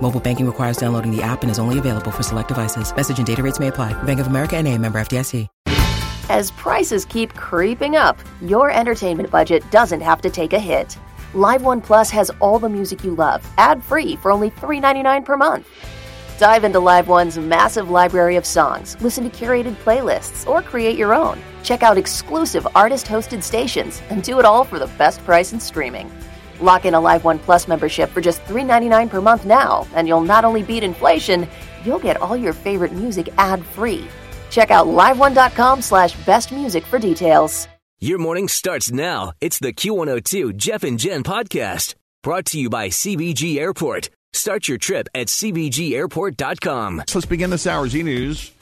Mobile banking requires downloading the app and is only available for select devices. Message and data rates may apply. Bank of America and a member FDIC. As prices keep creeping up, your entertainment budget doesn't have to take a hit. Live One Plus has all the music you love, ad free for only $3.99 per month. Dive into Live One's massive library of songs, listen to curated playlists, or create your own. Check out exclusive artist hosted stations and do it all for the best price in streaming. Lock in a Live One Plus membership for just $3.99 per month now, and you'll not only beat inflation, you'll get all your favorite music ad free. Check out liveone.com slash best music for details. Your morning starts now. It's the Q102 Jeff and Jen podcast brought to you by CVG Airport. Start your trip at CVGAirport.com. So let's begin this hour's e news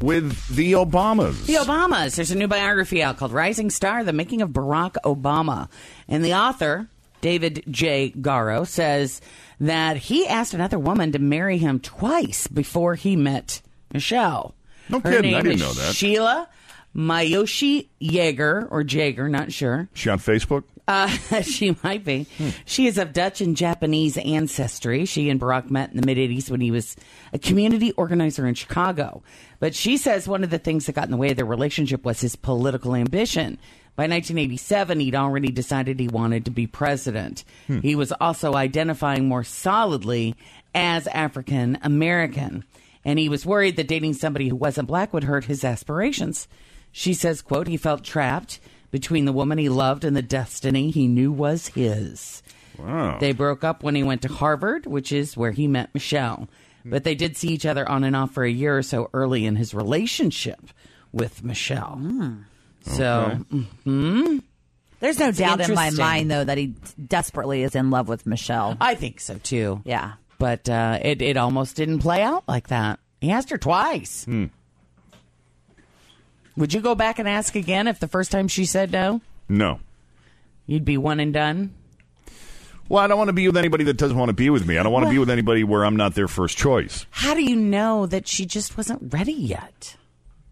with the Obamas. The Obamas. There's a new biography out called Rising Star The Making of Barack Obama. And the author, David J. Garrow, says that he asked another woman to marry him twice before he met Michelle. No Her kidding, name I didn't is know that. Sheila Miyoshi Jaeger, or Jaeger, not sure. She on Facebook? Uh, she might be. She is of Dutch and Japanese ancestry. She and Barack met in the mid 80s when he was a community organizer in Chicago. But she says one of the things that got in the way of their relationship was his political ambition. By 1987, he'd already decided he wanted to be president. Hmm. He was also identifying more solidly as African American. And he was worried that dating somebody who wasn't black would hurt his aspirations. She says, quote, he felt trapped between the woman he loved and the destiny he knew was his. Wow. They broke up when he went to Harvard, which is where he met Michelle. Hmm. But they did see each other on and off for a year or so early in his relationship with Michelle. Hmm. So, mhm. There's no doubt in my mind, though, that he desperately is in love with Michelle. I think so too. Yeah. But uh, it, it almost didn't play out like that. He asked her twice. Would you go back and ask again if the first time she said no? No. You'd be one and done? Well, I don't want to be with anybody that doesn't want to be with me. I don't want to be with anybody where I'm not their first choice. How do you know that she just wasn't ready yet?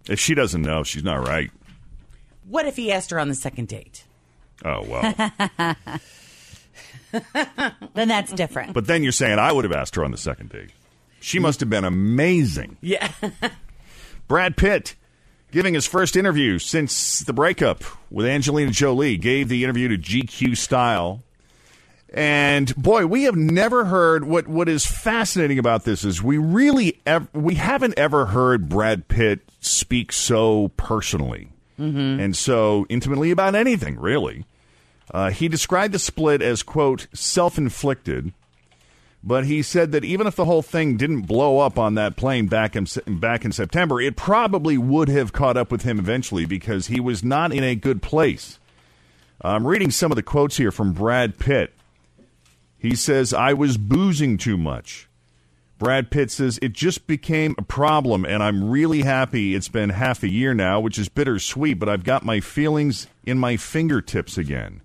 If she doesn't know, she's not right. What if he asked her on the second date? Oh, well. Then that's different. but then you're saying I would have asked her on the second date. She must have been amazing. Yeah. Brad Pitt giving his first interview since the breakup with Angelina Jolie gave the interview to GQ Style. And boy, we have never heard what what is fascinating about this is we really ev- we haven't ever heard Brad Pitt speak so personally and so intimately about anything really. Uh, he described the split as quote self-inflicted, but he said that even if the whole thing didn't blow up on that plane back in back in September, it probably would have caught up with him eventually because he was not in a good place. I'm reading some of the quotes here from Brad Pitt. He says, I was boozing too much. Brad Pitt says, it just became a problem, and I'm really happy it's been half a year now, which is bittersweet, but I've got my feelings in my fingertips again.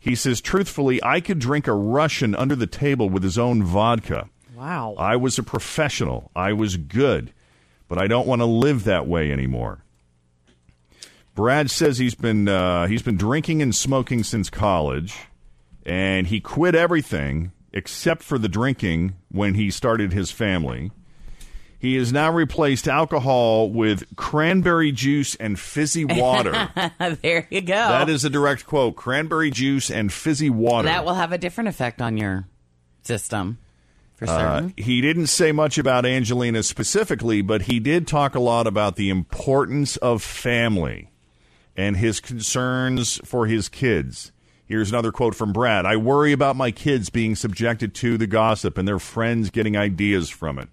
He says, truthfully, I could drink a Russian under the table with his own vodka. Wow. I was a professional. I was good, but I don't want to live that way anymore. Brad says he's been uh, he's been drinking and smoking since college, and he quit everything except for the drinking when he started his family. He has now replaced alcohol with cranberry juice and fizzy water. there you go. that is a direct quote: cranberry juice and fizzy water. That will have a different effect on your system. for certain. Uh, he didn't say much about Angelina specifically, but he did talk a lot about the importance of family and his concerns for his kids. Here's another quote from Brad I worry about my kids being subjected to the gossip and their friends getting ideas from it.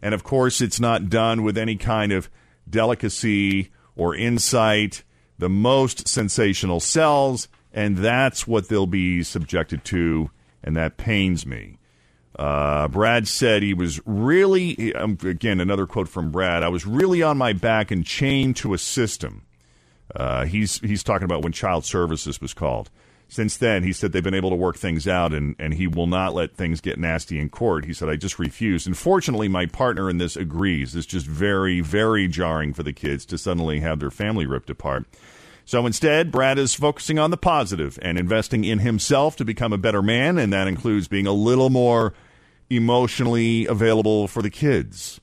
And of course, it's not done with any kind of delicacy or insight. The most sensational sells, and that's what they'll be subjected to, and that pains me. Uh, Brad said he was really, um, again, another quote from Brad I was really on my back and chained to a system. Uh, he's, he's talking about when child services was called. Since then, he said they've been able to work things out and, and he will not let things get nasty in court. He said, I just refuse. And fortunately, my partner in this agrees. It's just very, very jarring for the kids to suddenly have their family ripped apart. So instead, Brad is focusing on the positive and investing in himself to become a better man, and that includes being a little more emotionally available for the kids.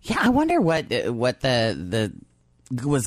Yeah, I wonder what what the the was.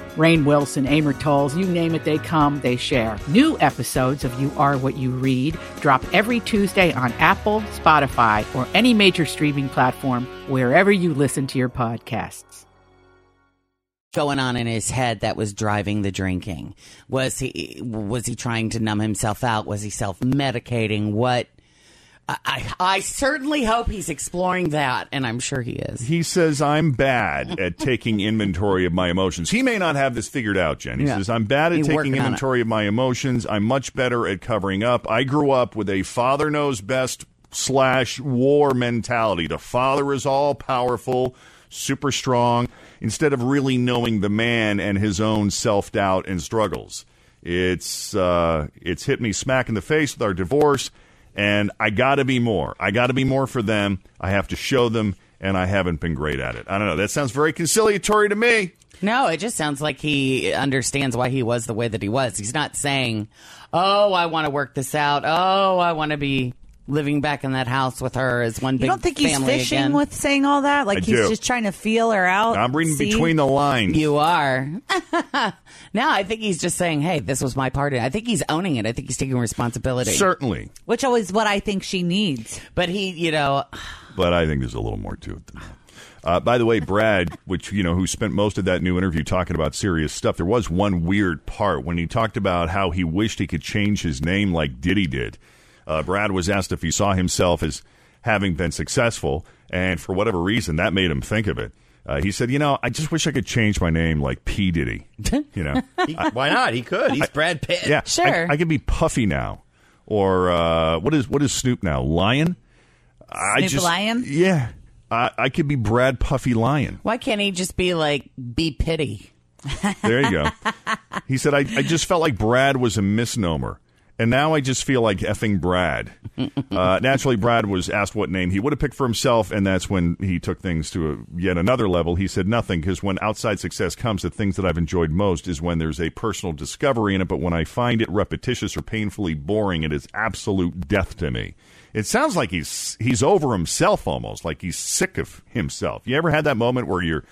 Rainn Wilson, Amor Towles, you name it, they come, they share. New episodes of You Are What You Read drop every Tuesday on Apple, Spotify, or any major streaming platform wherever you listen to your podcasts going on in his head that was driving the drinking? Was he was he trying to numb himself out? Was he self medicating? What? I, I certainly hope he's exploring that, and I'm sure he is. He says, I'm bad at taking inventory of my emotions. He may not have this figured out, Jen. He Yeah. says, I'm bad at He's taking working on it. inventory of my emotions. I'm much better at covering up. I grew up with a father knows best slash war mentality. The father is all powerful, super strong, instead of really knowing the man and his own self doubt and struggles. It's uh, it's hit me smack in the face with our divorce, and I got to be more. I got to be more for them. I have to show them, and I haven't been great at it. I don't know. That sounds very conciliatory to me. No, it just sounds like he understands why he was the way that he was. He's not saying, "Oh, I want to work this out. Oh, I want to be living back in that house with her as one big You don't think he's family fishing again." with saying all that? Like I he's do. just trying to feel her out. I'm reading see? between the lines. You are. now I think he's just saying, "Hey, this was my part." I think he's owning it. I think he's taking responsibility. Certainly, which is what I think she needs. But he, you know, but I think there's a little more to it than that. Uh, by the way, Brad, which you know, who spent most of that new interview talking about serious stuff, there was one weird part when he talked about how he wished he could change his name like Diddy did. Uh, Brad was asked if he saw himself as having been successful, and for whatever reason, that made him think of it. Uh, he said, "You know, I just wish I could change my name like P Diddy." You know, He- why not? He could. He's Brad Pitt. yeah, Sure. I, I could be Puffy now, or uh, what is what is Snoop now? Lion. I Snoop just Lion? Yeah, I, I could be Brad Puffy Lion. why can't he just be like, "Be pity"? There you go. he said, I, I just felt like Brad was a misnomer. And now I just feel like effing Brad. Uh, naturally, Brad was asked what name he would have picked for himself, and that's when he took things to a, yet another level. He said nothing, because when outside success comes, the things that I've enjoyed most is when there's a personal discovery in it, but when I find it repetitious or painfully boring, it is absolute death to me. It sounds like he's he's over himself almost, like he's sick of himself. You ever had that moment where you're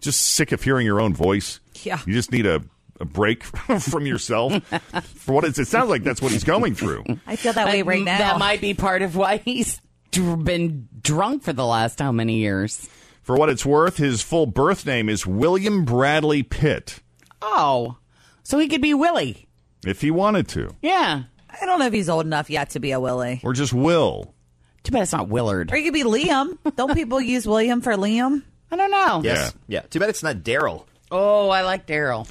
just sick of hearing your own voice? Yeah. You just need a, a break from yourself. For what it's, it sounds like that's what he's going through. I feel that way right mm, now. That might be part of why he's been drunk for the last how many years? For what it's worth, his full birth name is William Bradley Pitt, Oh, so he could be Willie. if he wanted to, Yeah. I don't know if he's old enough yet to be a Willie. or just Will. Too bad it's not Willard. Or he could be Liam. Don't people use William for Liam? I don't know. Yes. Yeah. Too bad it's not Daryl. Oh, I like Daryl.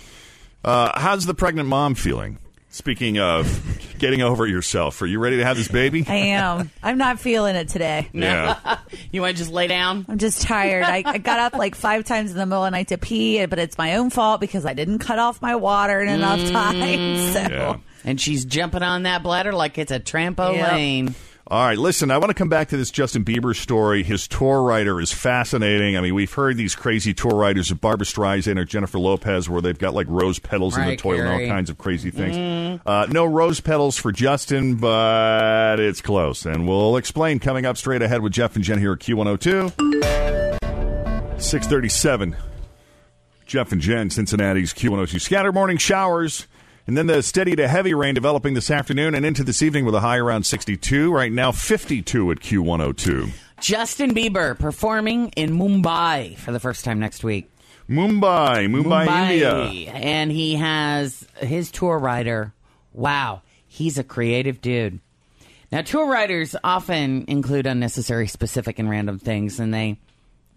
Uh, how's the pregnant mom feeling? Speaking of getting over yourself, are you ready to have this baby? I am. I'm not feeling it today. Yeah. You want to just lay down? I'm just tired. I, I got up like five times in the middle of the night to pee, but it's my own fault because I didn't cut off my water in enough time. So Yeah. And she's jumping on that bladder like it's a trampoline. All right, listen, I want to come back to this Justin Bieber story. His tour rider is fascinating. I mean, we've heard these crazy tour riders of Barbra Streisand or Jennifer Lopez where they've got like rose petals in the Right, toilet and all kinds of crazy things. Uh, no rose petals for Justin, but it's close. And we'll explain coming up straight ahead with Jeff and Jen here at Q102. 637. Jeff and Jen, Cincinnati's Q102. Scattered morning showers. And then the steady to heavy rain developing this afternoon and into this evening with a high around 62. Right now, 52 at Q102. Justin Bieber performing in Mumbai for the first time next week. Mumbai, Mumbai, India. And he has his tour rider. Wow, he's a creative dude. Now, tour riders often include unnecessary, specific, and random things, and they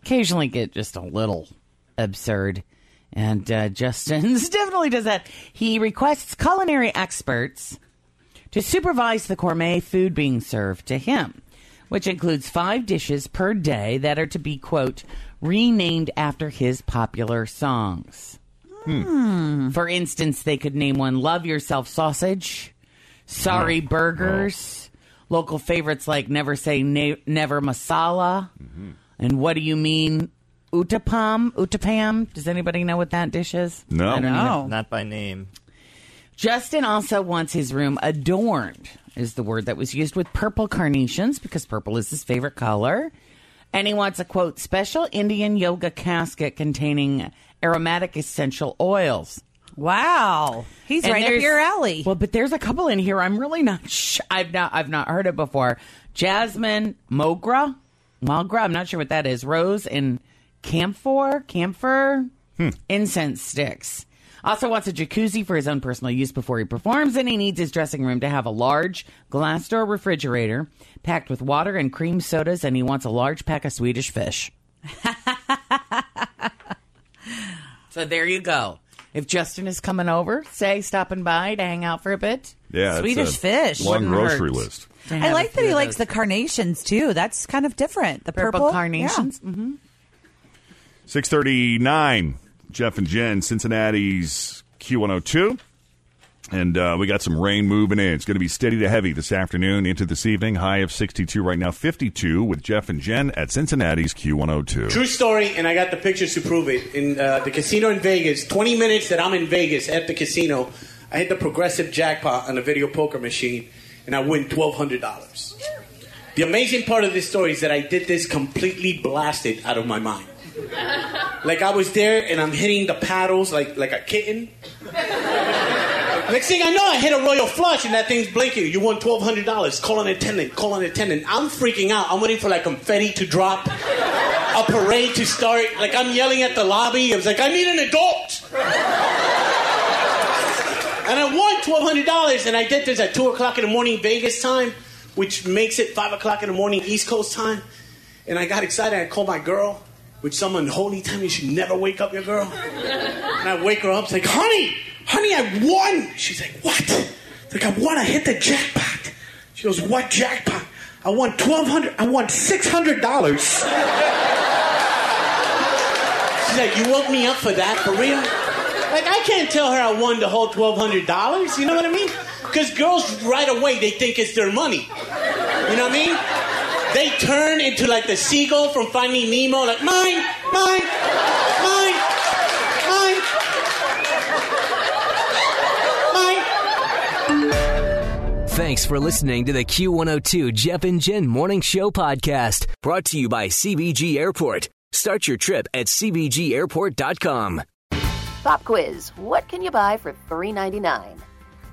occasionally get just a little absurd. And uh, Justin definitely does that. He requests culinary experts to supervise the gourmet food being served to him, which includes five dishes per day that are to be, quote, renamed after his popular songs. For instance, they could name one Love Yourself Sausage, Sorry Burgers, local favorites like Never Say ne- Never Masala, and What Do You Mean Uttapam? Utapam. Does anybody know what that dish is? No. I don't No. Not by name. Justin also wants his room adorned, is the word that was used with purple carnations because purple is his favorite color. And he wants a quote, special Indian yoga casket containing aromatic essential oils. Wow. He's And right up there's- your alley. Well, but there's a couple in here I'm really not sh- I've not I've not heard it before. Jasmine Mogra, Mogra, I'm not sure what that is. Rose and camphor, camphor incense sticks. Also wants a jacuzzi for his own personal use before he performs, and he needs his dressing room to have a large glass door refrigerator packed with water and cream sodas, and he wants a large pack of Swedish fish. so there you go. If Justin is coming over, say stopping by to hang out for a bit, Yeah, Swedish a fish. Long Wouldn't grocery hurt. list. I like that he of likes the carnations too. That's kind of different. The purple, purple, carnations. Yeah. hmm 639. Jeff and Jen, Cincinnati's Q102. And uh, we got some rain moving in. It's going to be steady to heavy this afternoon into this evening. High of 62 right now, 52 with Jeff and Jen at Cincinnati's Q102. True story, and I got the pictures to prove it. In uh, the casino in Vegas, 20 minutes that I'm in Vegas at the casino, I hit the progressive jackpot on a video poker machine, and I win $1,200. The amazing part of this story is that I did this completely blasted out of my mind. Like I was there, and I'm hitting the paddles like like a kitten. Next thing I know, I hit a royal flush, and that thing's blinking. You won twelve hundred dollars. Call an attendant. Call an attendant. I'm freaking out. I'm waiting for like confetti to drop, a parade to start. Like I'm yelling at the lobby. I was like, I need an adult. And I won twelve hundred dollars, and I did this at two o'clock in the morning Vegas time, which makes it five o'clock in the morning East Coast time. And I got excited. I called my girl, which some unholy time you should never wake up your girl. And I wake her up, it's like, honey, honey, I won. She's like, what? It's like I won. I hit the jackpot. She goes, what jackpot? I won twelve hundred. I won six hundred dollars. She's like, you woke me up for that for real? Like I can't tell her I won the whole twelve hundred dollars. You know what I mean? Because girls right away they think it's their money. You know what I mean? They turn into like the seagull from Finding Nemo, like mine, mine, mine, mine, mine. Thanks for listening to the Q102 Jeff and Jen Morning Show podcast, brought to you by CVG Airport. Start your trip at CVGAirport.com. Pop quiz. What can you buy for $3.99?